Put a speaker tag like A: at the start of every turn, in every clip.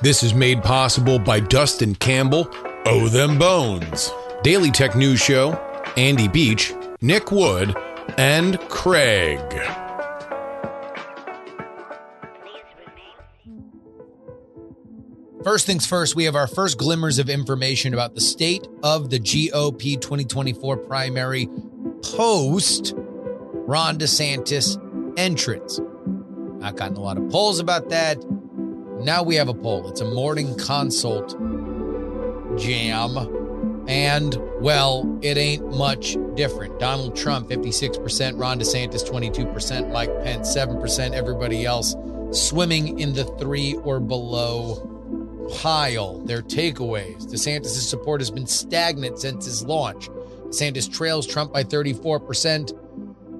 A: This is made possible by Dustin Campbell, Oh Them Bones, Daily Tech News Show, Andy Beach, Nick Wood, and Craig.
B: First things first, we have our first glimmers of information about the state of the GOP 2024 primary post Ron DeSantis entrance. Not gotten a lot of polls about that. Now we have a poll. It's a morning consult jam. And, well, it ain't much different. Donald Trump, 56%, Ron DeSantis, 22%, Mike Pence, 7%, everybody else swimming in the three or below pile. Their takeaways DeSantis' support has been stagnant since his launch. DeSantis trails Trump by 34%.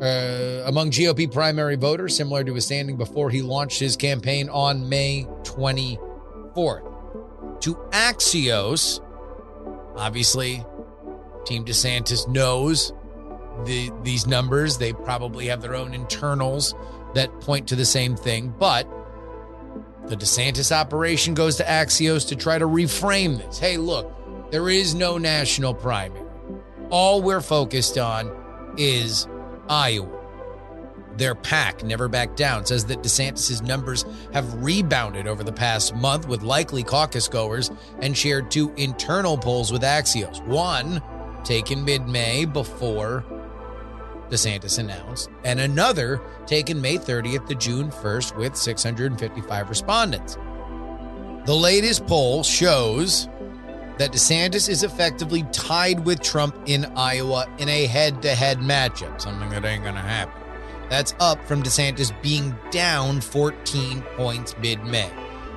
B: Uh, among GOP primary voters, similar to his standing before he launched his campaign on May 24th. To Axios, obviously, Team DeSantis knows the, these numbers. They probably have their own internals that point to the same thing, but the DeSantis operation goes to Axios to try to reframe this. Hey, look, there is no national primary. All we're focused on is Iowa. Their PAC, Never Back Down, says that DeSantis' numbers have rebounded over the past month with likely caucus goers and shared two internal polls with Axios. One taken mid May before DeSantis announced, and another taken May 30th to June 1st with 655 respondents. The latest poll shows that DeSantis is effectively tied with Trump in Iowa in a head to head matchup, something that ain't going to happen. That's up from DeSantis being down 14 points mid May.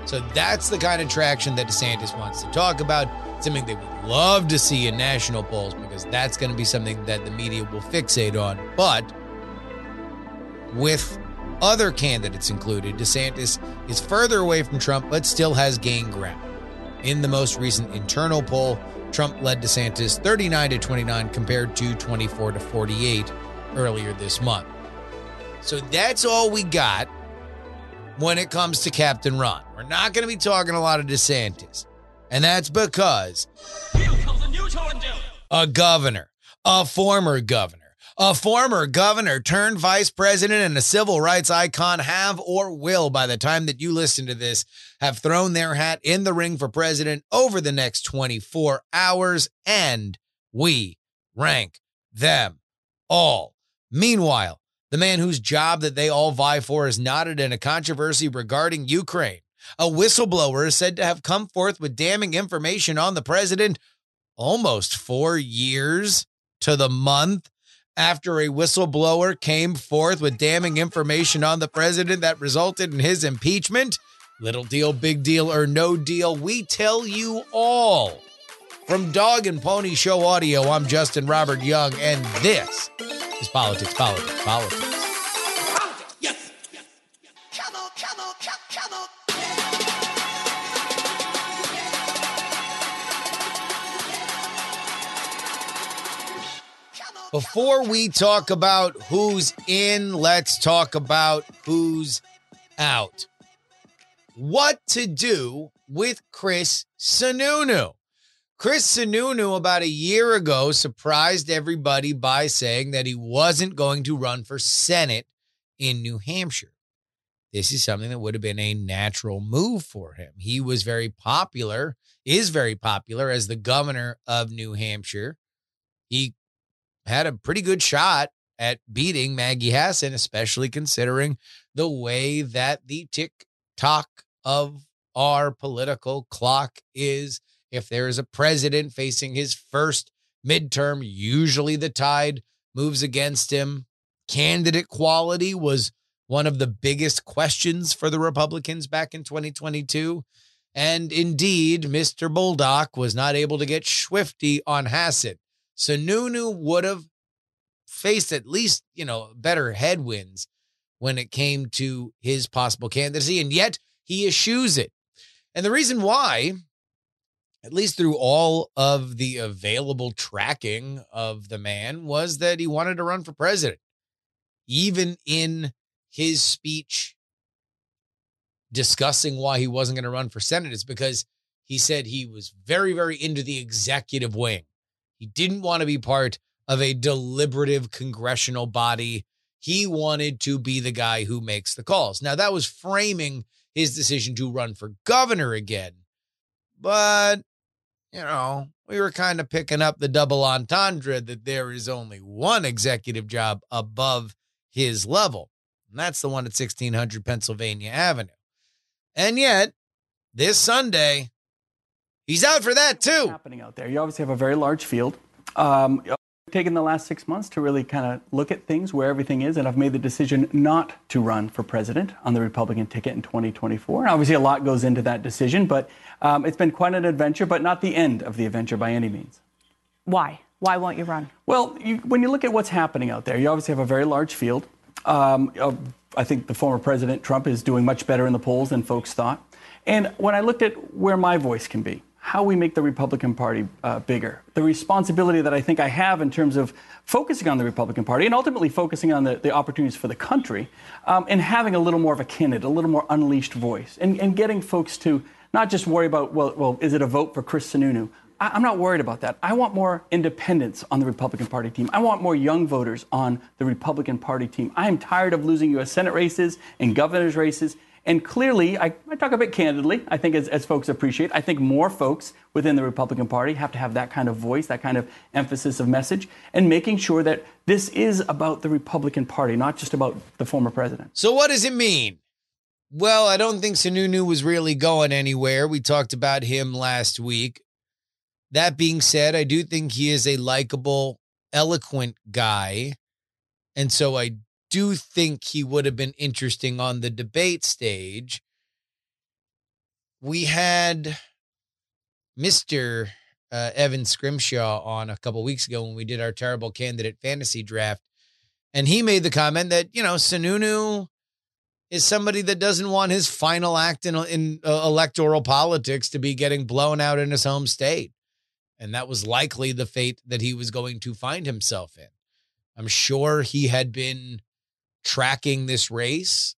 B: So that's the kind of traction that DeSantis wants to talk about something they would love to see in national polls because that's going to be something that the media will fixate on. But with other candidates included, DeSantis is further away from Trump but still has gained ground. In the most recent internal poll, Trump led DeSantis 39 to 29 compared to 24 to 48 earlier this month. So that's all we got when it comes to Captain Ron. We're not going to be talking a lot of DeSantis. And that's because a governor, a former governor, a former governor turned vice president and a civil rights icon have or will, by the time that you listen to this, have thrown their hat in the ring for president over the next 24 hours. And we rank them all. Meanwhile, the man whose job that they all vie for is knotted in a controversy regarding Ukraine a whistleblower is said to have come forth with damning information on the president almost four years to the month after a whistleblower came forth with damning information on the president that resulted in his impeachment. Little deal, big deal, or no deal, we tell you all. From Dog and Pony Show Audio, I'm Justin Robert Young, and this is Politics, Politics, Politics. Before we talk about who's in, let's talk about who's out. What to do with Chris Sununu? Chris Sununu, about a year ago, surprised everybody by saying that he wasn't going to run for Senate in New Hampshire. This is something that would have been a natural move for him. He was very popular, is very popular as the governor of New Hampshire. He had a pretty good shot at beating Maggie Hassan, especially considering the way that the tick tock of our political clock is. If there is a president facing his first midterm, usually the tide moves against him. Candidate quality was one of the biggest questions for the Republicans back in 2022. And indeed, Mr. Bolduc was not able to get swifty on Hassan. Sununu would have faced at least, you know, better headwinds when it came to his possible candidacy, and yet he eschews it. And the reason why, at least through all of the available tracking of the man, was that he wanted to run for president. Even in his speech discussing why he wasn't going to run for Senate is because he said he was very, very into the executive wing. He didn't want to be part of a deliberative congressional body. He wanted to be the guy who makes the calls. Now, that was framing his decision to run for governor again. But, you know, we were kind of picking up the double entendre that there is only one executive job above his level, and that's the one at 1600 Pennsylvania Avenue. And yet, this Sunday, he's out for that too.
C: Happening out there. You obviously have a very large field. Um, taken the last six months to really kind of look at things where everything is, and I've made the decision not to run for president on the Republican ticket in 2024. And obviously, a lot goes into that decision, but um, it's been quite an adventure, but not the end of the adventure by any means.
D: Why? Why won't you run?
C: Well, you, when you look at what's happening out there, you obviously have a very large field. Um, uh, I think the former President Trump is doing much better in the polls than folks thought. And when I looked at where my voice can be, how we make the Republican Party uh, bigger, the responsibility that I think I have in terms of focusing on the Republican Party and ultimately focusing on the, the opportunities for the country um, and having a little more of a candidate, a little more unleashed voice, and, and getting folks to not just worry about, well, well, is it a vote for Chris Sununu? I, am not worried about that. I want more independence on the Republican Party team. I want more young voters on the Republican Party team. I am tired of losing U.S. Senate races and governor's races. And clearly, I, I talk a bit candidly, I think as, as folks appreciate, I think more folks within the Republican Party have to have that kind of voice, that kind of emphasis of message, and making sure that this is about the Republican Party, not just about the former president.
B: So, what does it mean? Well, I don't think Sununu was really going anywhere. We talked about him last week. That being said, I do think he is a likable, eloquent guy. And so I do think he would have been interesting on the debate stage. We had Mr. Uh, Evan Scrimshaw on a couple weeks ago when we did our terrible candidate fantasy draft. And he made the comment that, you know, Sununu is somebody that doesn't want his final act in, in uh, electoral politics to be getting blown out in his home state. And that was likely the fate that he was going to find himself in. I'm sure he had been tracking this race,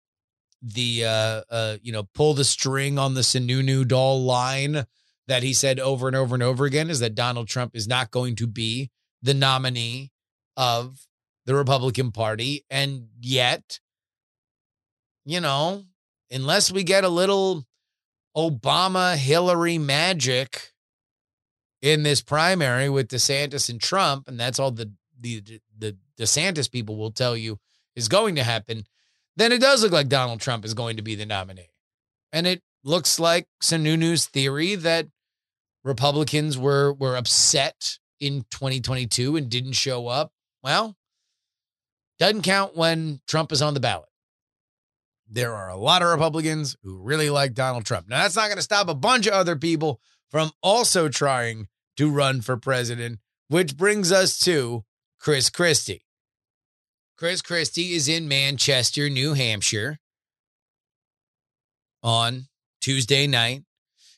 B: the, uh, uh, you know, pull the string on the Sununu doll line that he said over and over and over again is that Donald Trump is not going to be the nominee of the Republican Party. And yet, you know, unless we get a little Obama Hillary magic in this primary with DeSantis and Trump, and that's all the the the DeSantis people will tell you is going to happen, then it does look like Donald Trump is going to be the nominee. And it looks like Sununu's theory that Republicans were were upset in 2022 and didn't show up. Well, doesn't count when Trump is on the ballot there are a lot of Republicans who really like Donald Trump. Now, that's not going to stop a bunch of other people from also trying to run for president, which brings us to Chris Christie. Chris Christie is in Manchester, New Hampshire on Tuesday night.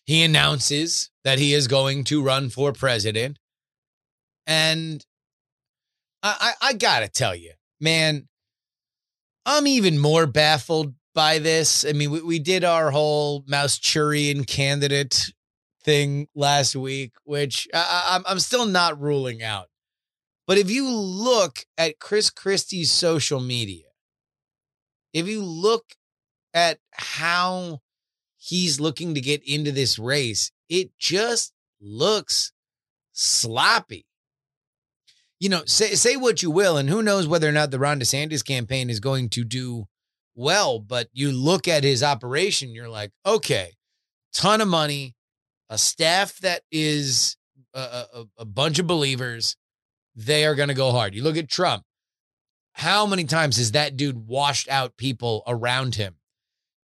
B: He announces that he is going to run for president. And I, I, I got to tell you, man, I'm even more baffled by this. I mean, we, we did our whole Mousechurian candidate thing last week, which I, I'm I'm still not ruling out. But if you look at Chris Christie's social media, if you look at how he's looking to get into this race, it just looks sloppy. You know, say say what you will, and who knows whether or not the Ron DeSantis campaign is going to do well, but you look at his operation, you're like, okay, ton of money, a staff that is a, a, a bunch of believers. They are going to go hard. You look at Trump. How many times has that dude washed out people around him?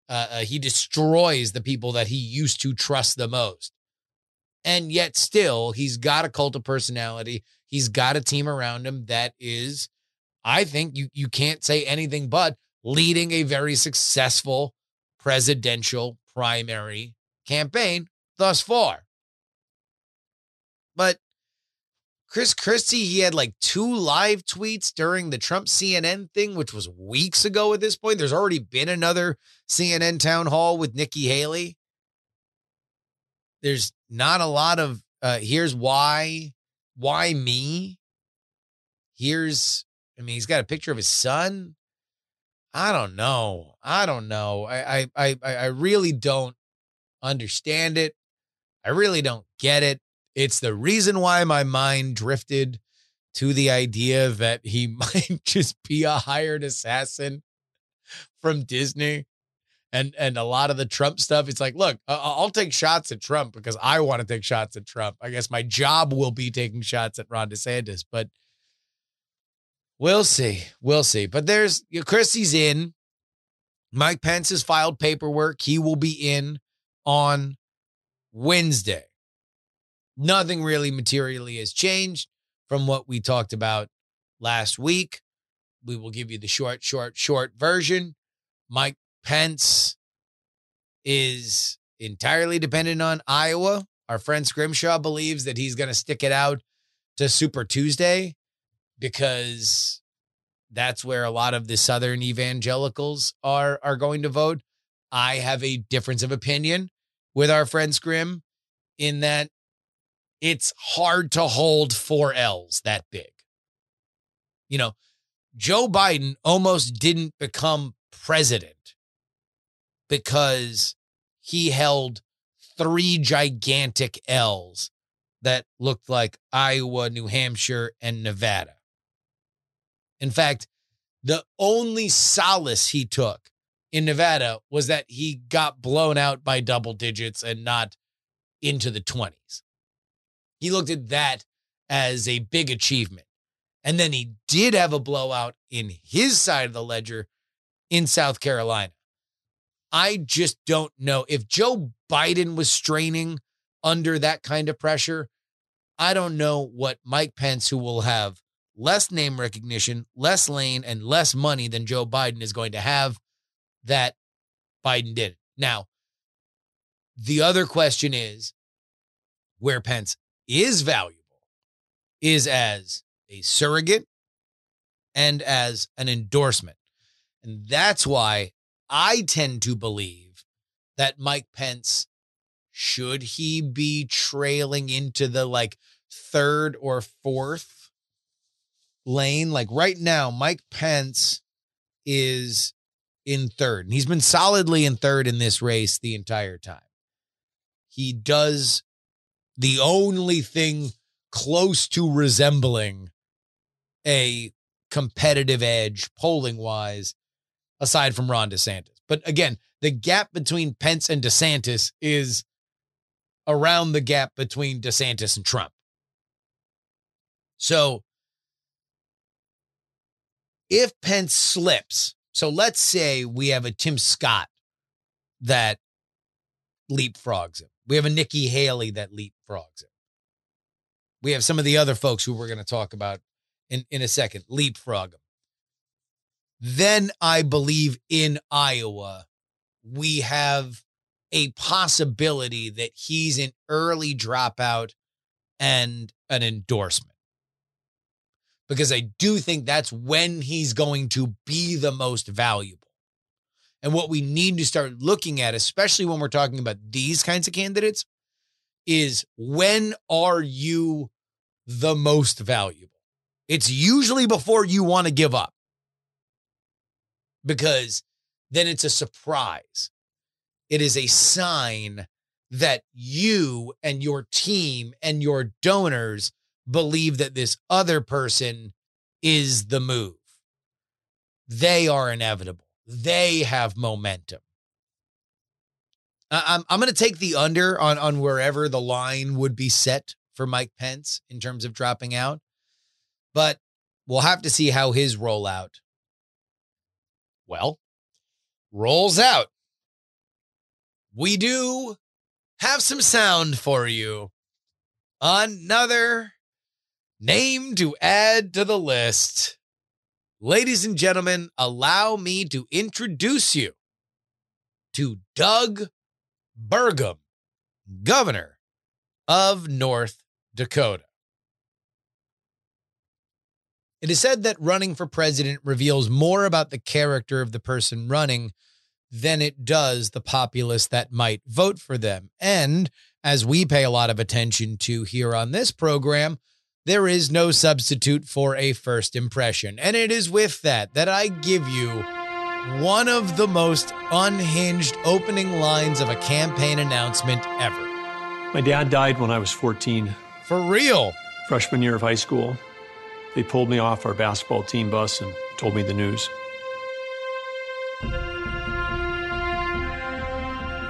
B: Uh, uh, he destroys the people that he used to trust the most. And yet, still, he's got a cult of personality. He's got a team around him that is, I think, you you can't say anything but leading a very successful presidential primary campaign thus far. But Chris Christie, he had like two live tweets during the Trump CNN thing, which was weeks ago at this point. There's already been another CNN town hall with Nikki Haley. There's not a lot of uh here's why why me? Here's I mean, he's got a picture of his son. I don't know. I don't know. I I I I really don't understand it. I really don't get it. It's the reason why my mind drifted to the idea that he might just be a hired assassin from Disney. And and a lot of the Trump stuff, it's like, look, I'll take shots at Trump because I want to take shots at Trump. I guess my job will be taking shots at Ron DeSantis, but we'll see. We'll see. But there's Christie's in. Mike Pence has filed paperwork. He will be in on Wednesday nothing really materially has changed from what we talked about last week. We will give you the short, short, short version. Mike Pence is entirely dependent on Iowa. Our friend Scrimshaw believes that he's going to stick it out to Super Tuesday because that's where a lot of the Southern evangelicals are are going to vote. I have a difference of opinion with our friend Scrim in that it's hard to hold four L's that big. You know, Joe Biden almost didn't become president because he held three gigantic L's that looked like Iowa, New Hampshire, and Nevada. In fact, the only solace he took in Nevada was that he got blown out by double digits and not into the 20s. He looked at that as a big achievement. And then he did have a blowout in his side of the ledger in South Carolina. I just don't know if Joe Biden was straining under that kind of pressure. I don't know what Mike Pence, who will have less name recognition, less lane, and less money than Joe Biden is going to have, that Biden did. Now, the other question is where Pence is valuable is as a surrogate and as an endorsement. And that's why I tend to believe that Mike Pence, should he be trailing into the like third or fourth lane, like right now, Mike Pence is in third, and he's been solidly in third in this race the entire time. He does the only thing close to resembling a competitive edge polling wise, aside from Ron DeSantis. But again, the gap between Pence and DeSantis is around the gap between DeSantis and Trump. So if Pence slips, so let's say we have a Tim Scott that leapfrogs him. We have a Nikki Haley that leapfrogs him. We have some of the other folks who we're going to talk about in, in a second leapfrog him. Then I believe in Iowa, we have a possibility that he's an early dropout and an endorsement. Because I do think that's when he's going to be the most valuable. And what we need to start looking at, especially when we're talking about these kinds of candidates, is when are you the most valuable? It's usually before you want to give up because then it's a surprise. It is a sign that you and your team and your donors believe that this other person is the move. They are inevitable. They have momentum. I'm I'm going to take the under on on wherever the line would be set for Mike Pence in terms of dropping out, but we'll have to see how his rollout. Well, rolls out. We do have some sound for you. Another name to add to the list. Ladies and gentlemen, allow me to introduce you to Doug Burgum, governor of North Dakota. It is said that running for president reveals more about the character of the person running than it does the populace that might vote for them. And as we pay a lot of attention to here on this program, there is no substitute for a first impression. And it is with that that I give you one of the most unhinged opening lines of a campaign announcement ever.
E: My dad died when I was 14,
B: For real.
E: freshman year of high school. They pulled me off our basketball team bus and told me the news.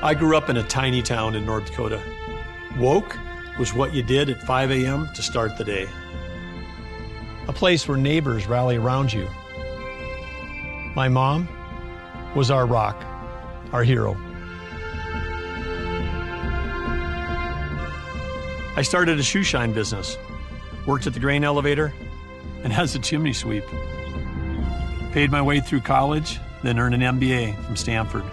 E: I grew up in a tiny town in North Dakota. Woke was what you did at 5 a.m. to start the day. A place where neighbors rally around you. My mom was our rock, our hero. I started a shoe shine business, worked at the grain elevator, and as a chimney sweep. Paid my way through college, then earned an MBA from Stanford.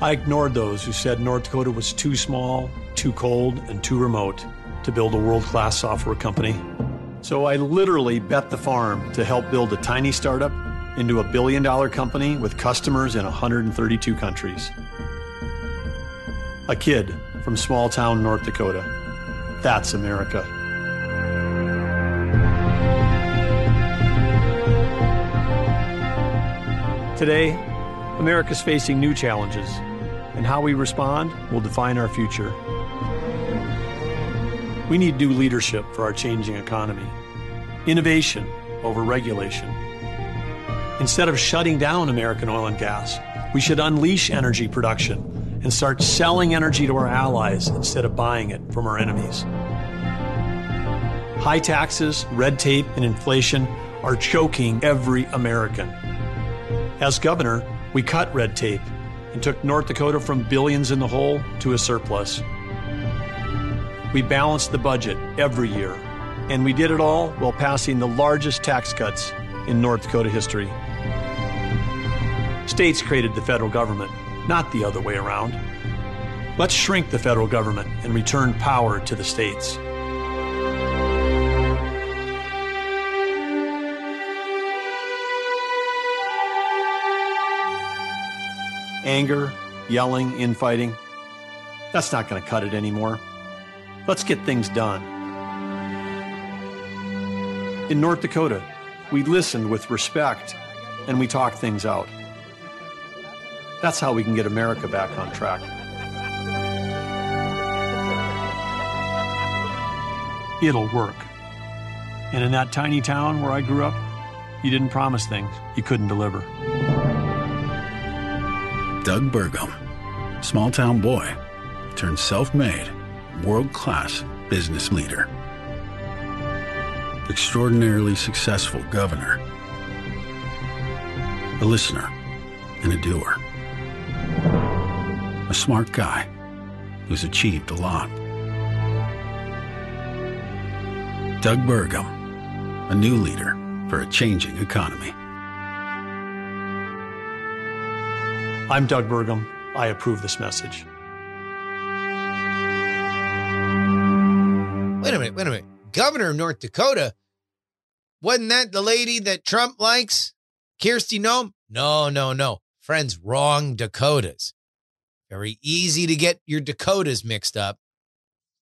E: I ignored those who said North Dakota was too small, too cold, and too remote to build a world class software company. So I literally bet the farm to help build a tiny startup into a billion dollar company with customers in 132 countries. A kid from small town North Dakota. That's America. Today, America's facing new challenges, and how we respond will define our future. We need new leadership for our changing economy, innovation over regulation. Instead of shutting down American oil and gas, we should unleash energy production and start selling energy to our allies instead of buying it from our enemies. High taxes, red tape, and inflation are choking every American. As governor, we cut red tape and took North Dakota from billions in the hole to a surplus. We balanced the budget every year, and we did it all while passing the largest tax cuts in North Dakota history. States created the federal government, not the other way around. Let's shrink the federal government and return power to the states. Anger, yelling, infighting, that's not going to cut it anymore. Let's get things done. In North Dakota, we listened with respect and we talked things out. That's how we can get America back on track. It'll work. And in that tiny town where I grew up, you didn't promise things you couldn't deliver.
F: Doug Burgum, small town boy, turned self made, world class business leader. Extraordinarily successful governor. A listener and a doer. A smart guy who's achieved a lot. Doug Burgum, a new leader for a changing economy.
E: I'm Doug Burgum. I approve this message.
B: Wait a minute, wait a minute. Governor of North Dakota, wasn't that the lady that Trump likes? Kristi Noem? No, no, no. Friends, wrong Dakotas. Very easy to get your Dakotas mixed up.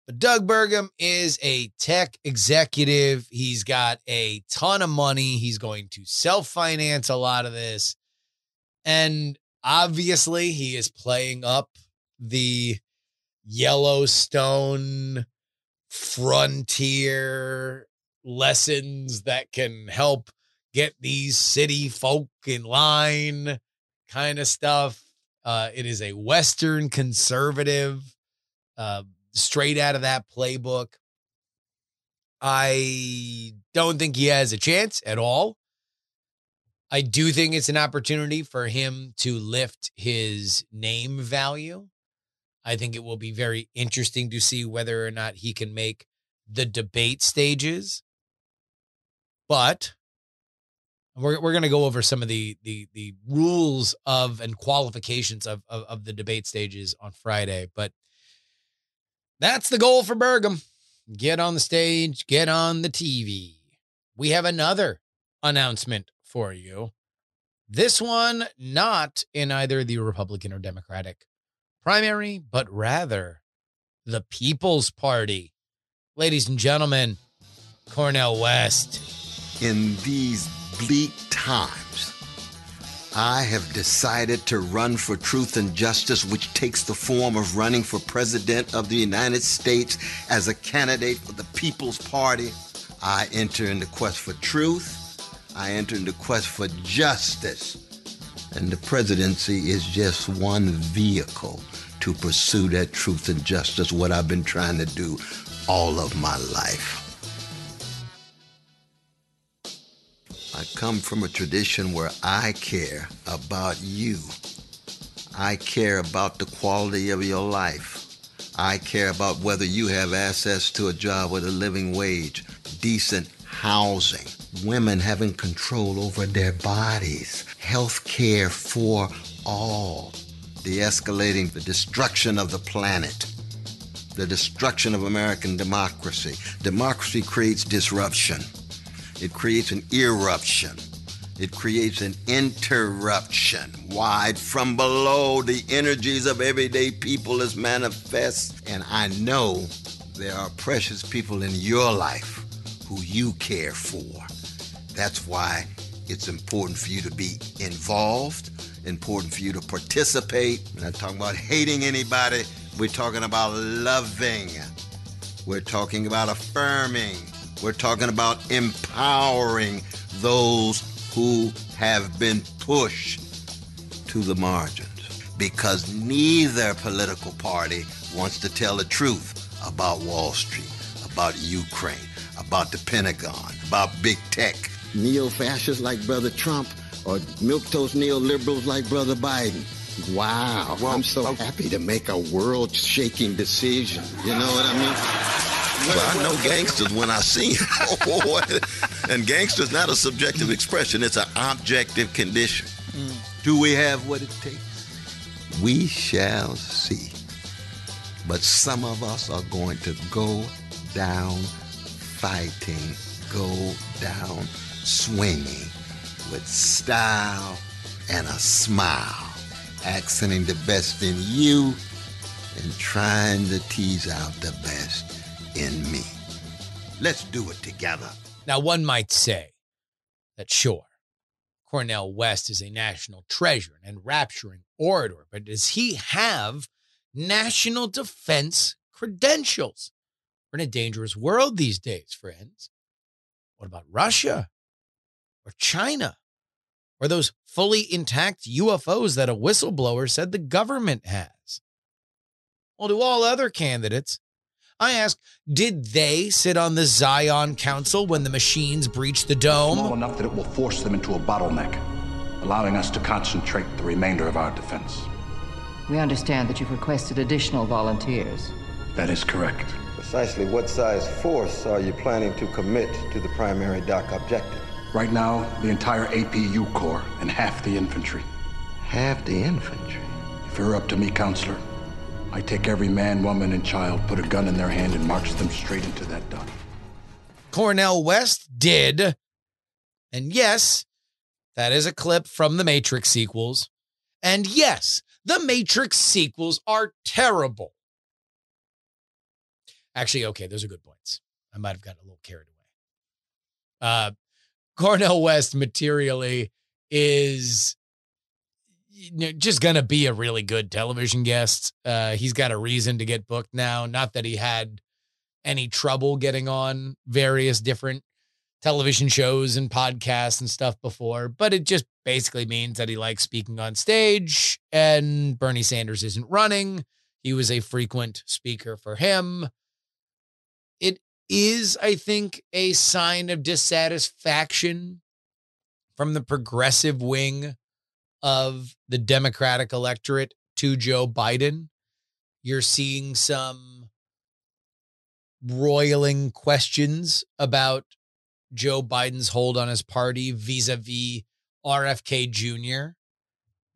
B: But Doug Burgum is a tech executive. He's got a ton of money. He's going to self finance a lot of this. And obviously, he is playing up the Yellowstone frontier lessons that can help get these city folk in line kind of stuff. Uh, it is a Western conservative, uh, straight out of that playbook. I don't think he has a chance at all. I do think it's an opportunity for him to lift his name value. I think it will be very interesting to see whether or not he can make the debate stages. But we're we're going to go over some of the the the rules of and qualifications of, of of the debate stages on Friday. But that's the goal for Burgum. get on the stage, get on the TV. We have another announcement for you. This one not in either the Republican or Democratic primary, but rather the People's Party. Ladies and gentlemen, Cornel West.
G: In these bleak times, I have decided to run for truth and justice, which takes the form of running for President of the United States as a candidate for the People's Party. I enter in the quest for truth. I enter in the quest for justice. And the presidency is just one vehicle to pursue that truth and justice, what I've been trying to do all of my life. I come from a tradition where I care about you. I care about the quality of your life. I care about whether you have access to a job with a living wage, decent housing, women having control over their bodies, health care for all, de escalating the destruction of the planet, the destruction of American democracy. Democracy creates disruption, it creates an eruption. It creates an interruption. Wide from below, the energies of everyday people is manifest. And I know there are precious people in your life who you care for. That's why it's important for you to be involved, important for you to participate. We're not talking about hating anybody, we're talking about loving. We're talking about affirming. We're talking about empowering those who have been pushed to the margins. Because neither political party wants to tell the truth about Wall Street, about Ukraine, about the Pentagon, about big tech. Neo fascists like Brother Trump or milquetoast neoliberals like Brother Biden. Wow, I'm so happy to make a world shaking decision. You know what I mean? Well, I know gangsters when I see them. and gangster's not a subjective expression, it's an objective condition. Mm. Do we have what it takes? We shall see. But some of us are going to go down fighting, go down swinging with style and a smile, accenting the best in you and trying to tease out the best in me. Let's do it together.
B: Now, one might say that sure, Cornel West is a national treasure and enrapturing orator, but does he have national defense credentials? We're in a dangerous world these days, friends. What about Russia or China or those fully intact UFOs that a whistleblower said the government has? Well, to all other candidates, I ask, did they sit on the Zion Council when the machines breached the dome?
H: Small
B: dome?
H: enough that it will force them into a bottleneck, allowing us to concentrate the remainder of our defense.
I: We understand that you've requested additional volunteers.
H: That is correct.
J: Precisely what size force are you planning to commit to the primary dock objective?
H: Right now, the entire APU Corps and half the infantry.
G: Half the infantry.
H: If you're up to me, counselor, I take every man, woman, and child, put a gun in their hand, and march them straight into that dock.
B: Cornel West did. And yes, that is a clip from the Matrix sequels. And yes, the Matrix sequels are terrible. Actually, okay, those are good points. I might have gotten a little carried away. Uh, Cornel West materially is you know, just to be a really good television guest. Uh, he's got a reason to get booked now. Not that he had any trouble getting on various different television shows and podcasts and stuff before, but it just basically means that he likes speaking on stage and Bernie Sanders isn't running. He was a frequent speaker for him. It is, I think, a sign of dissatisfaction from the progressive wing of the Democratic electorate to Joe Biden. You're seeing some roiling questions about Joe Biden's hold on his party vis a vis RFK Jr.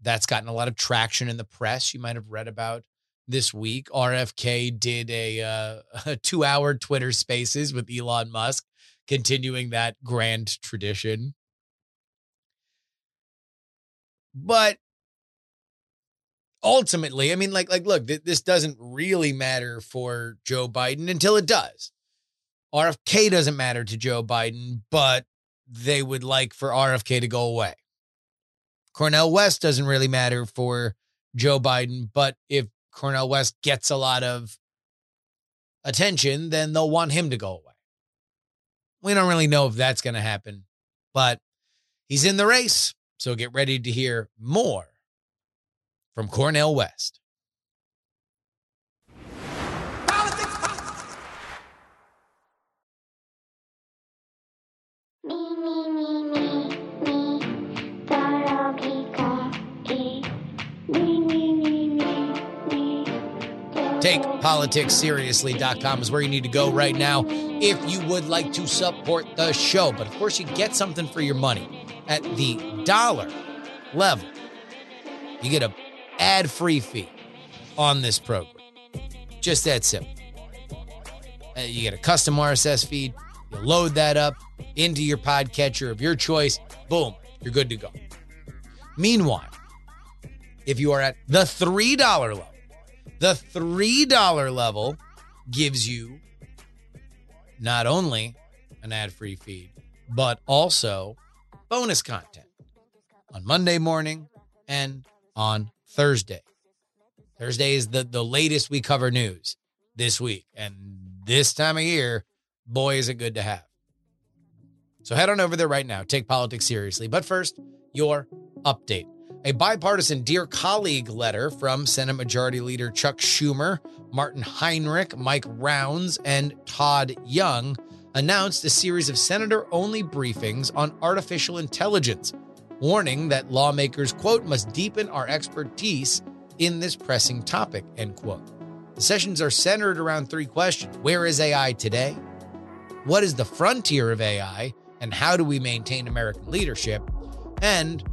B: That's gotten a lot of traction in the press. You might have read about this week. RFK did a, uh, a two hour Twitter spaces with Elon Musk, continuing that grand tradition. But ultimately, I mean, like, like, look, th- this doesn't really matter for Joe Biden until it does. RFK doesn't matter to Joe Biden, but they would like for RFK to go away. Cornel West doesn't really matter for Joe Biden, but if Cornel West gets a lot of attention, then they'll want him to go away. We don't really know if that's going to happen, but he's in the race. So get ready to hear more from Cornel West. TakePoliticsSeriously.com is where you need to go right now if you would like to support the show. But of course, you get something for your money at the dollar level. You get a ad-free fee on this program. Just that simple. Uh, you get a custom RSS feed. You load that up into your podcatcher of your choice. Boom, you're good to go. Meanwhile, if you are at the $3 level, the $3 level gives you not only an ad free feed, but also bonus content on Monday morning and on Thursday. Thursday is the, the latest we cover news this week. And this time of year, boy, is it good to have. So head on over there right now. Take politics seriously. But first, your update a bipartisan Dear Colleague letter from Senate Majority Leader Chuck Schumer, Martin Heinrich, Mike Rounds, and Todd Young announced a series of senator only briefings on artificial intelligence, warning that lawmakers, quote, must deepen our expertise in this pressing topic, end quote. The sessions are centered around three questions Where is AI today? What is the frontier of AI? And how do we maintain American leadership? And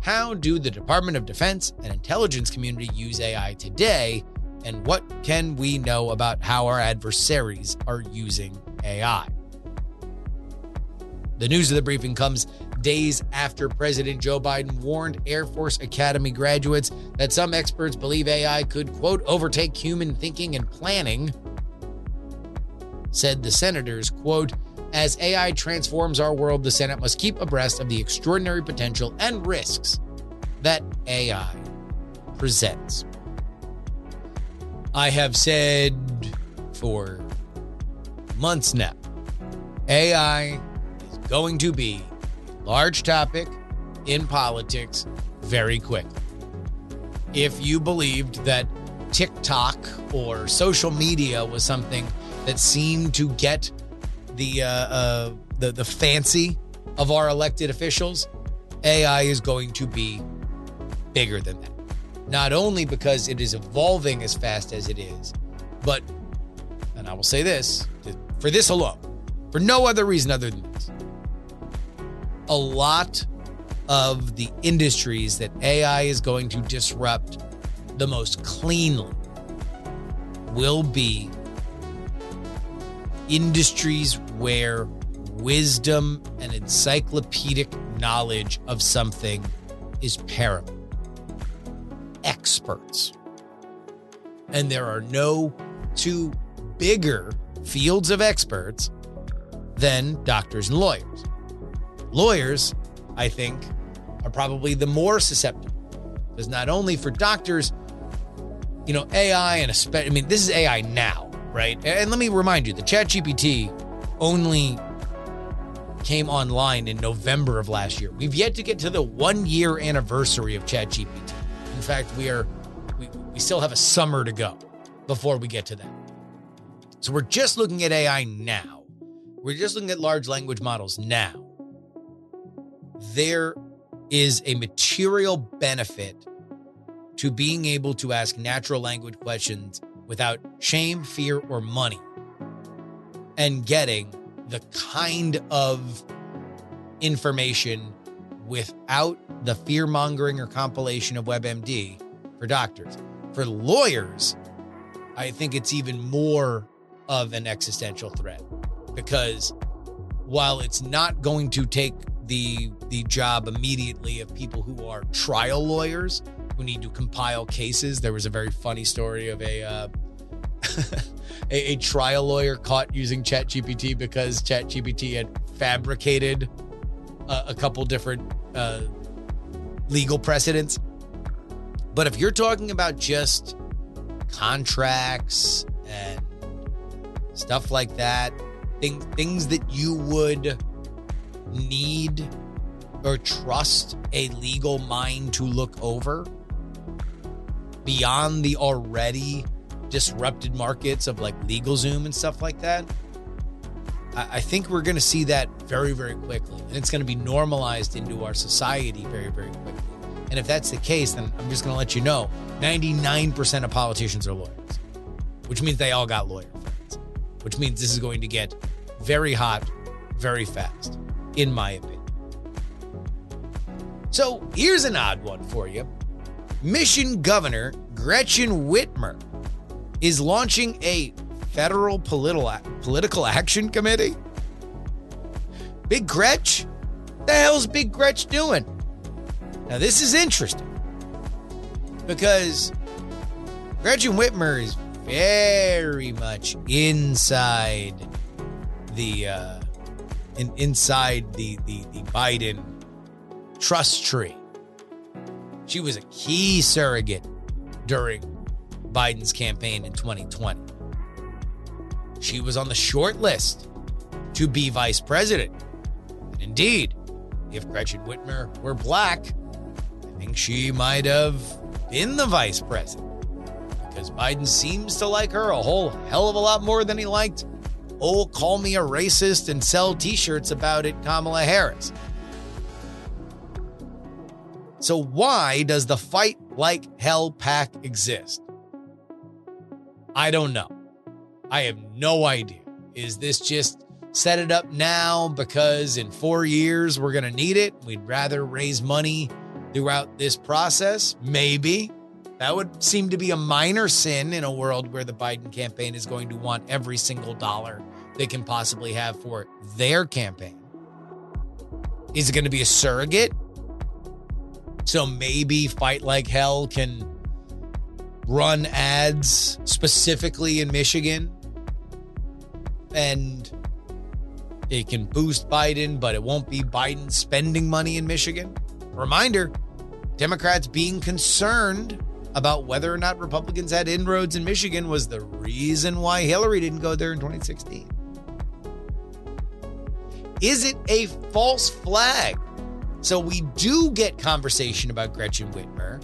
B: how do the Department of Defense and intelligence community use AI today? And what can we know about how our adversaries are using AI? The news of the briefing comes days after President Joe Biden warned Air Force Academy graduates that some experts believe AI could, quote, overtake human thinking and planning. Said the senators, quote, as AI transforms our world, the Senate must keep abreast of the extraordinary potential and risks that AI presents. I have said for months now AI is going to be a large topic in politics very quickly. If you believed that TikTok or social media was something that seemed to get the uh, uh, the the fancy of our elected officials, AI is going to be bigger than that. Not only because it is evolving as fast as it is, but and I will say this for this alone, for no other reason other than this, a lot of the industries that AI is going to disrupt the most cleanly will be industries where wisdom and encyclopedic knowledge of something is paramount. Experts. And there are no two bigger fields of experts than doctors and lawyers. Lawyers, I think, are probably the more susceptible because not only for doctors, you know, AI and especially, I mean, this is AI now right? And let me remind you, the ChatGPT only came online in November of last year. We've yet to get to the one year anniversary of ChatGPT. In fact, we are we, we still have a summer to go before we get to that. So we're just looking at AI now. We're just looking at large language models now. There is a material benefit to being able to ask natural language questions without shame, fear, or money and getting the kind of information without the fear mongering or compilation of WebMD for doctors. For lawyers, I think it's even more of an existential threat because while it's not going to take the the job immediately of people who are trial lawyers who need to compile cases, there was a very funny story of a uh, a, a, trial lawyer caught using ChatGPT because ChatGPT had fabricated a, a couple different uh, legal precedents. But if you're talking about just contracts and stuff like that, things things that you would need or trust a legal mind to look over beyond the already disrupted markets of like LegalZoom and stuff like that. I, think we're going to see that very, very quickly. And it's going to be normalized into our society very, very quickly. And if that's the case, then I'm just going to let you know 99% of politicians are lawyers, which means they all got lawyer friends, which means this is going to get very hot very fast, in my opinion. So here's an odd one for you Michigan Governor Gretchen Whitmer is launching a federal political political action committee. Big Gretch? The hell's Big Gretch doing? Now this is interesting because Gretchen Whitmer is very much inside the uh, in, inside the, the the Biden trust tree. She was a key surrogate during Biden's campaign in 2020. She was on the short list to be vice president. And indeed, if Gretchen Whitmer were black, I think she might have been the vice president. Because Biden seems to like her a whole hell of a lot more than he liked, oh, call me a racist and sell t shirts about it, Kamala Harris. So, why does the Fight Like Hell PAC exist? I don't know. I have no idea. Is this just set it up now because in four years we're going to need it? We'd rather raise money throughout this process? Maybe. That would seem to be a minor sin in a world where the Biden campaign is going to want every single dollar they can possibly have for their campaign. Is it going to be a surrogate? So maybe Fight Like Hell can run ads specifically in Michigan and it can boost Biden, but it won't be Biden spending money in Michigan. Reminder Democrats being concerned about whether or not Republicans had inroads in Michigan was the reason why Hillary didn't go there in 2016. Is it a false flag? So we do get conversation about Gretchen Whitmer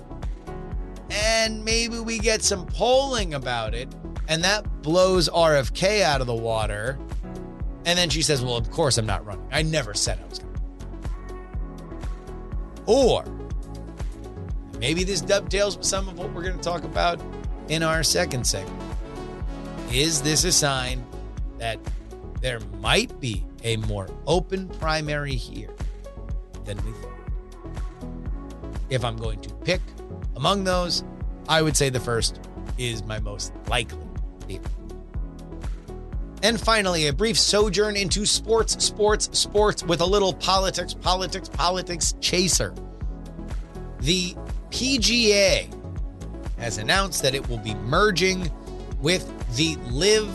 B: and maybe we get some polling about it, and that blows RFK out of the water. And then she says, Well, of course I'm not running. I never said I was going to. Or maybe this dovetails with some of what we're going to talk about in our second segment. Is this a sign that there might be a more open primary here than we thought? If I'm going to pick among those, I would say the first is my most likely theory. And finally, a brief sojourn into sports, sports, sports with a little politics, politics, politics chaser. The PGA has announced that it will be merging with the LIV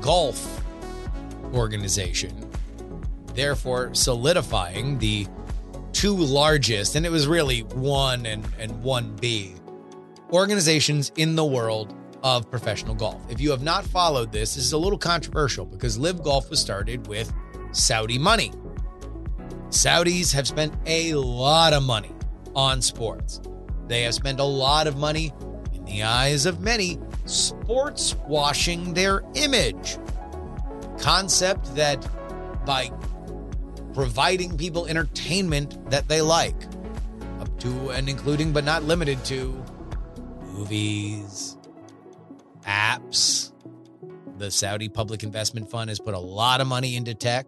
B: Golf organization, therefore solidifying the two largest, and it was really one and, and 1B organizations in the world of professional golf. If you have not followed this, this is a little controversial because LIV Golf was started with Saudi money. Saudis have spent a lot of money on sports. They have spent a lot of money, in the eyes of many, sports washing their image. Concept that by providing people entertainment that they like, up to and including but not limited to movies, apps. The Saudi Public Investment Fund has put a lot of money into tech.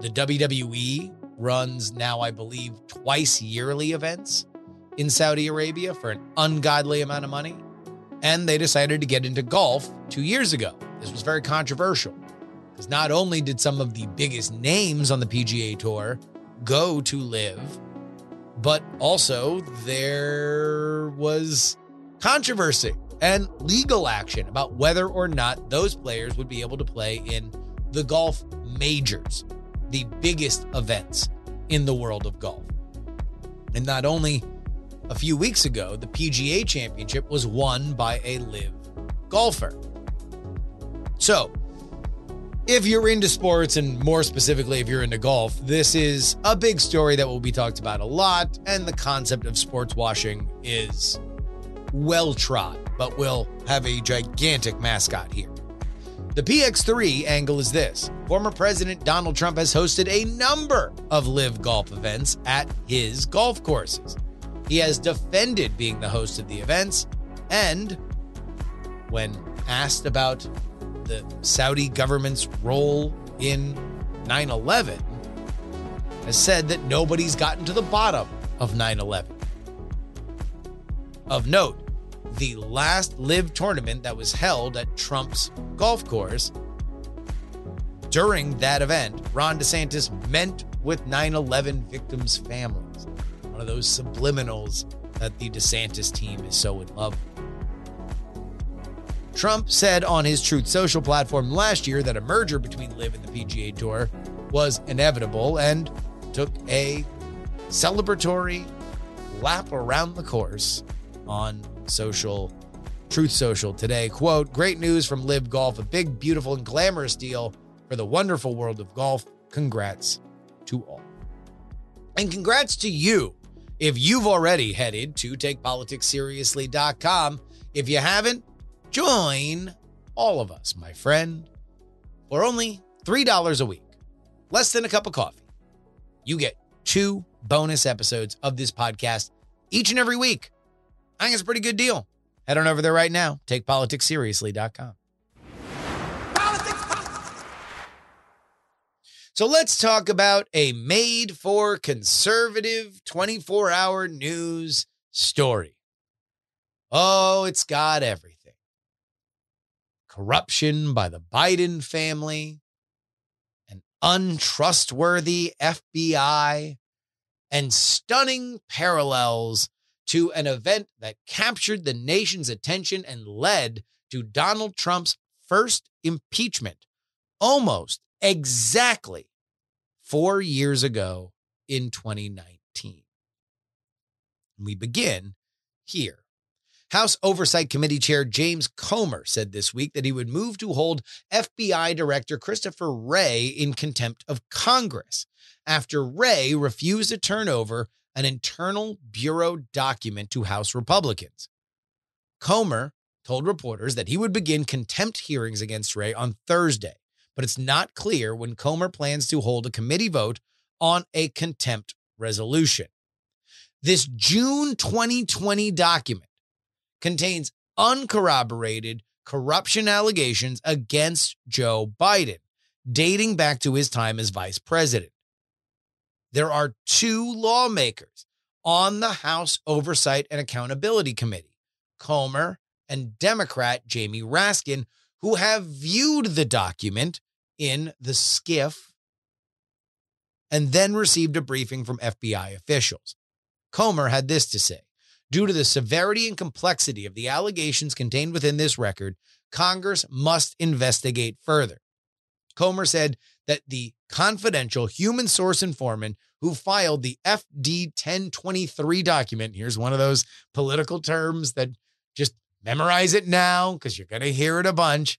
B: The WWE runs now, I believe, twice yearly events in Saudi Arabia for an ungodly amount of money. and they decided to get into golf two years ago. This was very controversial because not only did some of the biggest names on the PGA Tour go to LIV, but also there was controversy and legal action about whether or not those players would be able to play in the golf majors, the biggest events in the world of golf. And not only a few weeks ago, the PGA Championship was won by a LIV golfer. So, if you're into sports and more specifically if you're into golf, this is a big story that will be talked about a lot. And the concept of sports washing is well trod, but we'll have a gigantic mascot here. The PX3 angle is this former President Donald Trump has hosted a number of LIV golf events at his golf courses. He has defended being the host of the events, and when asked about the Saudi government's role in 9 11, has said that nobody's gotten to the bottom of 9 11. Of note, the last LIV tournament that was held at Trump's golf course, during that event, Ron DeSantis met with 9 11 victims' families. One of those subliminals that the DeSantis team is so in love with. Trump said on his Truth Social platform last year that a merger between LIV and the PGA Tour was inevitable and took a celebratory lap around the course on social Truth Social today. Quote, great news from LIV Golf, a big, beautiful, and glamorous deal for the wonderful world of golf. Congrats to all. And congrats to you if you've already headed to takepoliticsseriously.com. If you haven't, join all of us, my friend, for only $3 a week, less than a cup of coffee. You get two bonus episodes of this podcast each and every week. I think it's a pretty good deal. Head on over there right now, takepoliticsseriously.com. So let's talk about a made for conservative 24 hour news story. Oh, it's got everything corruption by the Biden family, an untrustworthy FBI, and stunning parallels to an event that captured the nation's attention and led to Donald Trump's first impeachment almost exactly four years ago in 2019. We begin here. House Oversight Committee Chair James Comer said this week that he would move to hold FBI Director Christopher Wray in contempt of Congress after Wray refused to turn over an internal bureau document to House Republicans. Comer told reporters that he would begin contempt hearings against Wray on Thursday, but it's not clear when Comer plans to hold a committee vote on a contempt resolution. This June 2020 document contains uncorroborated corruption allegations against Joe Biden, dating back to his time as vice president. There are two lawmakers on the House Oversight and Accountability Committee, Comer and Democrat Jamie Raskin, who have viewed the document in the SCIF and then received a briefing from FBI officials. Comer had this to say Due to the severity and complexity of the allegations contained within this record, Congress must investigate further. Comer said that the confidential human source informant who filed the FD 1023 document, here's one of those political terms that just memorize it now because you're going to hear it a bunch,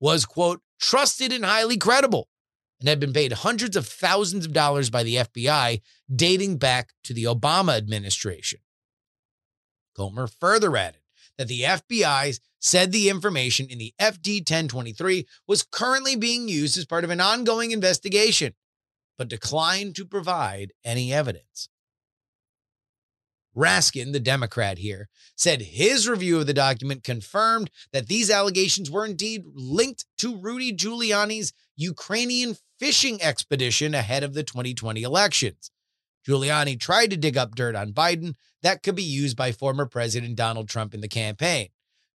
B: was, quote, trusted and highly credible and had been paid hundreds of thousands of dollars by the FBI dating back to the Obama administration. Comer further added that the FBI said the information in the FD 1023 was currently being used as part of an ongoing investigation, but declined to provide any evidence. Raskin, the Democrat here, said his review of the document confirmed that these allegations were indeed linked to Rudy Giuliani's Ukrainian fishing expedition ahead of the 2020 elections. Giuliani tried to dig up dirt on Biden that could be used by former President Donald Trump in the campaign.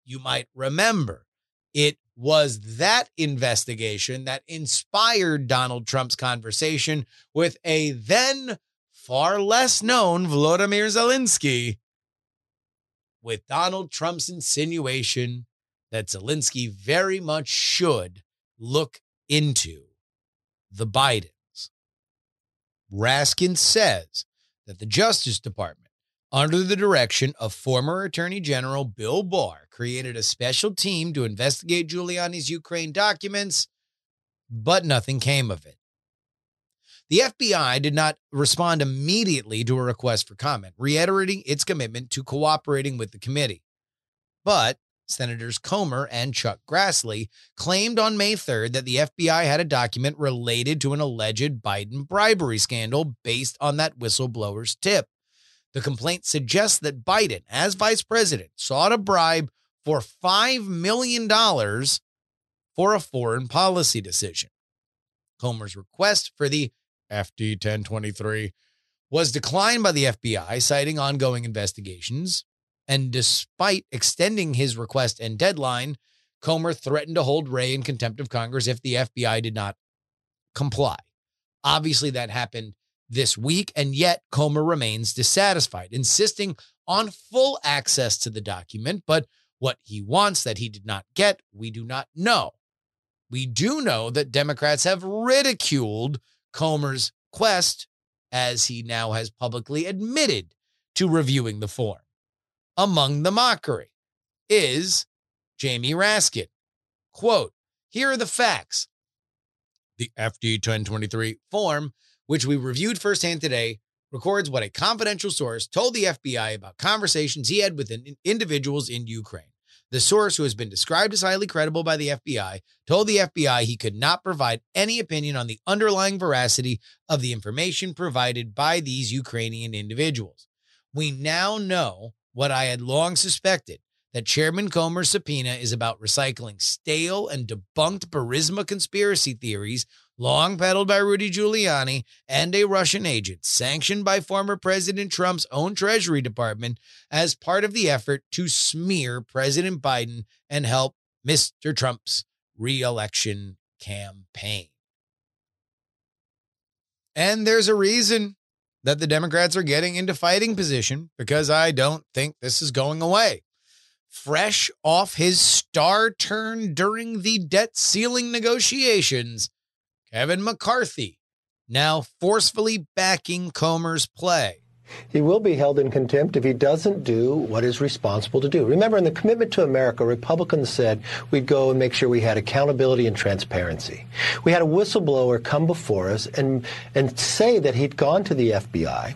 B: You might remember it was that investigation that inspired Donald Trump's conversation with a then far less known Volodymyr Zelensky with Donald Trump's insinuation that Zelensky very much should look into the Bidens. Raskin says that the Justice Department, under the direction of former Attorney General Bill Barr, created a special team to investigate Giuliani's Ukraine documents, but nothing came of it. The FBI did not respond immediately to a request for comment, reiterating its commitment to cooperating with the committee. But Senators Comer and Chuck Grassley claimed on May 3rd that the FBI had a document related to an alleged Biden bribery scandal based on that whistleblower's tip. The complaint suggests that Biden, as vice president, sought a bribe for $5 million for a foreign policy decision. Comer's request for the FD 1023 was declined by the FBI, citing ongoing investigations. And despite extending his request and deadline, Comer threatened to hold Wray in contempt of Congress if the FBI did not comply. Obviously, that happened this week, and yet Comer remains dissatisfied, insisting on full access to the document. But what he wants that he did not get, we do not know. We do know that Democrats have ridiculed Comer's quest, as he now has publicly admitted to reviewing the form. Among the mockery is Jamie Raskin. Quote, here are the facts. The FD 1023 form, which we reviewed firsthand today, records what a confidential source told the FBI about conversations he had with individuals in Ukraine. The source, who has been described as highly credible by the FBI, told the FBI he could not provide any opinion on the underlying veracity of the information provided by these Ukrainian individuals. We now know what I had long suspected that Chairman Comer's subpoena is about recycling stale and debunked Burisma conspiracy theories long peddled by Rudy Giuliani and a Russian agent sanctioned by former President Trump's own Treasury Department as part of the effort to smear President Biden and help Mr. Trump's reelection campaign. And there's a reason that the Democrats are getting into fighting position because I don't think this is going away. Fresh off his star turn during the debt ceiling negotiations, Kevin McCarthy now forcefully backing Comer's play.
K: He will be held in contempt if he doesn't do what is responsible to do. Remember, in the Commitment to America, Republicans said we'd go and make sure we had accountability and transparency. We had a whistleblower come before us and, and say that he'd gone to the FBI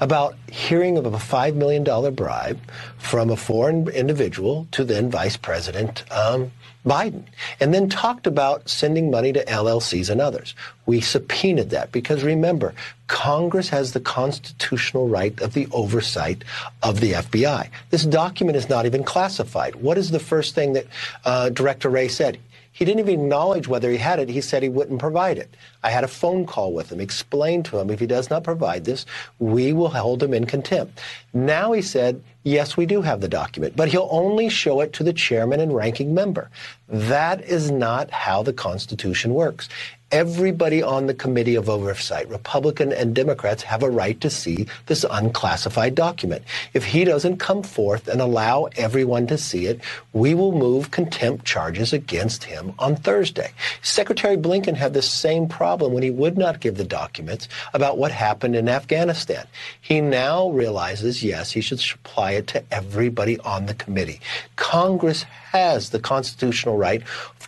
K: about hearing of a $5 million bribe from a foreign individual to then Vice President um, Biden, and then talked about sending money to LLCs and others. We subpoenaed that because remember, Congress has the constitutional right of the oversight of the FBI. This document is not even classified. What is the first thing that uh, Director Wray said? He didn't even acknowledge whether he had it. He said he wouldn't provide it. I had a phone call with him, explained to him if he does not provide this, we will hold him in contempt. Now he said, yes, we do have the document, but he'll only show it to the chairman and ranking member. That is not how the Constitution works everybody on the Committee of Oversight, Republican and Democrats, have a right to see this unclassified document. If he doesn't come forth and allow everyone to see it, we will move contempt charges against him on Thursday. Secretary Blinken had the same problem when he would not give the documents about what happened in Afghanistan. He now realizes, yes, he should supply it to everybody on the committee. Congress has the constitutional right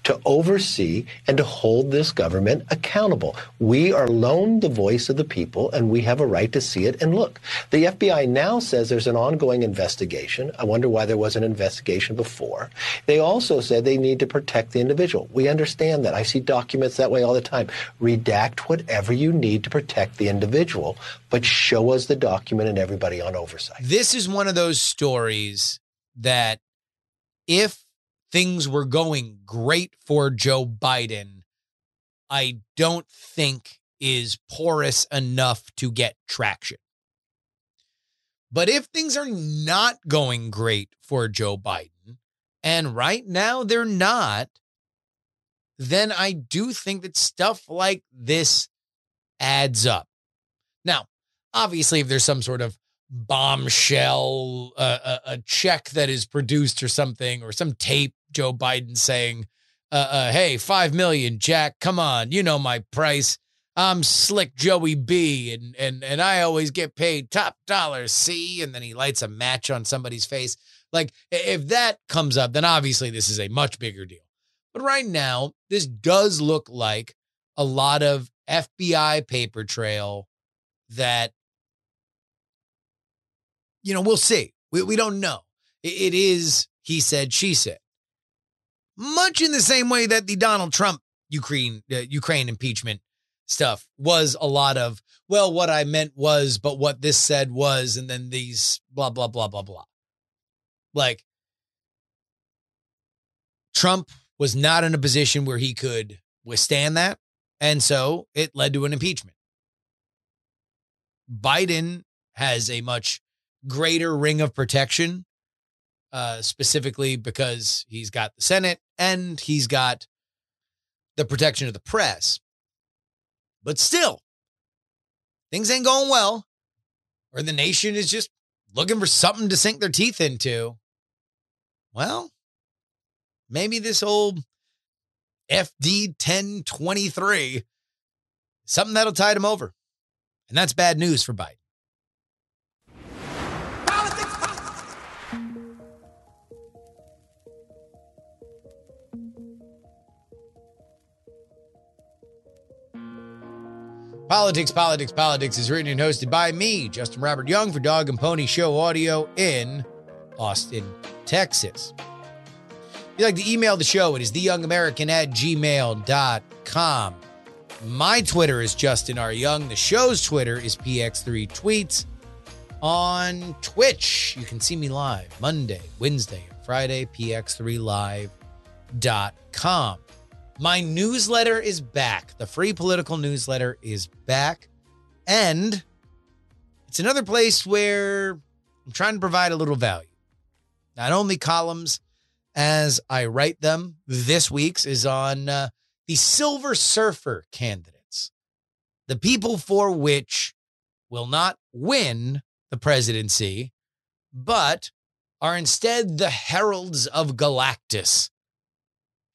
K: to oversee and to hold this government accountable. We are loaned the voice of the people and we have a right to see it and look. The FBI now says there's an ongoing investigation. I wonder why there was an investigation before. They also said they need to protect the individual. We understand that. I see documents that way all the time. Redact whatever you need to protect the individual, but show us the document and everybody on oversight.
B: This is one of those stories that if things were going great for Joe Biden, I don't think is porous enough to get traction. But if things are not going great for Joe Biden and right now they're not, then I do think that stuff like this adds up. Now, obviously, if there's some sort of bombshell, uh, a, a, check that is produced or something, or some tape, Joe Biden saying, uh, uh, "Hey, five million, Jack, come on, you know my price. I'm slick Joey B, and and and I always get paid top dollar. See?" And then he lights a match on somebody's face. Like if that comes up, then obviously this is a much bigger deal. But right now, this does look like a lot of FBI paper trail that, you know, we'll see. We, we don't know. it, it is he said, she said. Much in the same way that the Donald Trump Ukraine uh, Ukraine impeachment stuff was a lot of well what I meant was but what this said was and then these blah blah blah blah blah. Like Trump was not in a position where he could withstand that. And so it led to an impeachment. Biden has a much greater ring of protection, uh, specifically because he's got the Senate and he's got the protection of the press. But still, things ain't going well, or the nation is just looking for something to sink their teeth into. Well, maybe this old FD 1023, something that'll tide him over. And that's bad news for Biden. Politics, Politics, Politics is written and hosted by me, Justin Robert Young, for Dog and Pony Show Audio in Austin, Texas. If you'd like to email the show, it is theyoungamerican at gmail.com. My Twitter is Justin R. Young. The show's Twitter is PX3 Tweets. On Twitch, you can see me live Monday, Wednesday, and Friday, px3live.com. My newsletter is back. The free political newsletter is back. And it's another place where I'm trying to provide a little value. Not only columns as I write them. This week's is on uh, the Silver Surfer candidates, the people for which will not win the presidency, but are instead the heralds of Galactus.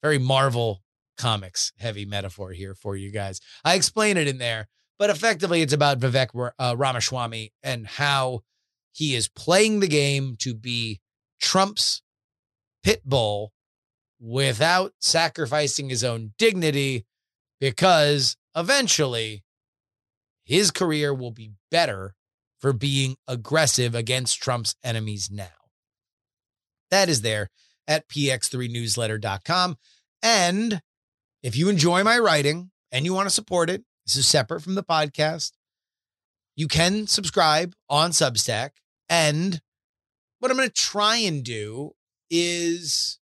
B: Very Marvel comics heavy metaphor here for you guys. I explain it in there, but effectively it's about Vivek uh, Ramaswamy and how he is playing the game to be Trump's pit bull without sacrificing his own dignity because eventually his career will be better for being aggressive against Trump's enemies now. That is there at px3newsletter.com. And if you enjoy my writing and you want to support it, this is separate from the podcast. You can subscribe on Substack. And what I'm going to try and do is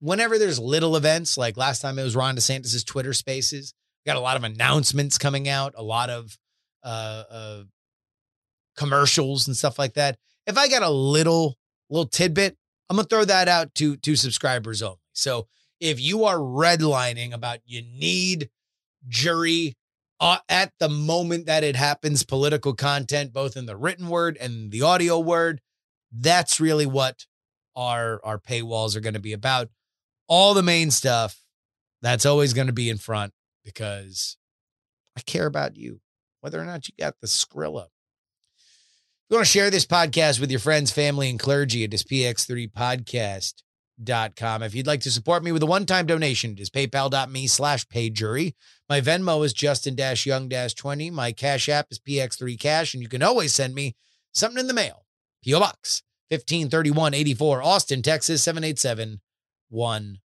B: whenever there's little events, like last time it was Ron DeSantis' Twitter spaces, got a lot of announcements coming out, a lot of uh, uh, commercials and stuff like that. If I got a little little tidbit, I'm gonna throw that out to to subscribers only. So if you are redlining about you need jury uh, at the moment that it happens, political content, both in the written word and the audio word, that's really what our our paywalls are going to be about. All the main stuff that's always going to be in front because I care about you, whether or not you got the Skrilla. If you want to share this podcast with your friends, family, and clergy, it is px3podcast.com. If you'd like to support me with a one-time donation, it is paypal.me slash payjury. My Venmo is Justin-Young-20. My Cash App is PX3Cash, and you can always send me something in the mail. P.O. Box 153184, Austin, Texas 78715.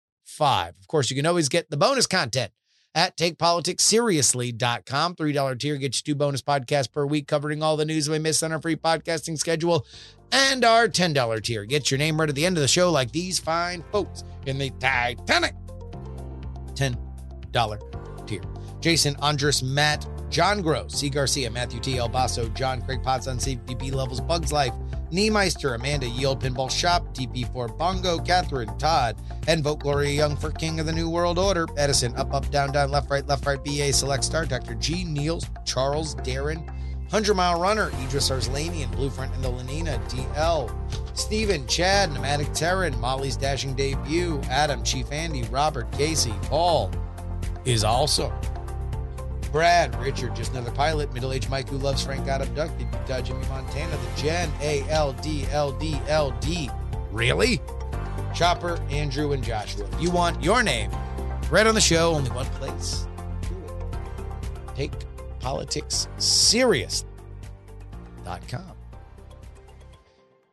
B: Of course, you can always get the bonus content at takepoliticsseriously.com. $3 tier gets you two bonus podcasts per week covering all the news we miss on our free podcasting schedule. And our $10 tier gets your name right at the end of the show, like these fine folks in the Titanic. $10 tier. Jason Andrus, Matt, John Gross, C. Garcia, Matthew T. El Basso, John Craig Potts on CDP Levels, Bugs Life, Niemeister, Amanda Yield Pinball Shop, DP4 Bongo, Catherine Todd, and vote Gloria Young for King of the New World Order. Edison, up, up, down, down, left, right, left, right, BA, select star, Dr. G, Niels, Charles, Darren, 100 Mile Runner, Idris Arslanian, Bluefront and the Lenina, DL, Stephen, Chad, Nomadic Terran, Molly's Dashing Debut, Adam, Chief Andy, Robert, Casey, Paul is also. Brad, Richard, just another pilot, middle aged Mike who loves Frank got abducted, Utah, Jimmy Montana, the Gen, A L D L D L D. Really? Chopper, Andrew, and Joshua. You want your name right on the show, only one place. Take politics seriously.com.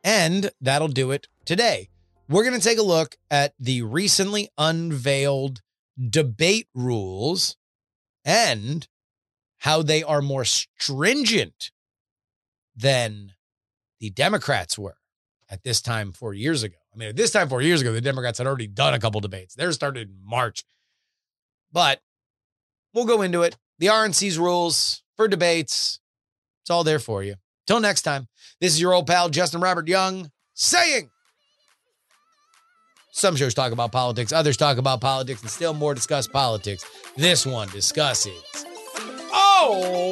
B: And that'll do it today. We're going to take a look at the recently unveiled debate rules and how they are more stringent than the Democrats were at this time four years ago. I mean, at this time four years ago, the Democrats had already done a couple debates. They're started in March. But we'll go into it. The RNC's rules for debates. It's all there for you. Till next time, this is your old pal, Justin Robert Young, saying some shows talk about politics, others talk about politics, and still more discuss politics. This one discusses. Oh,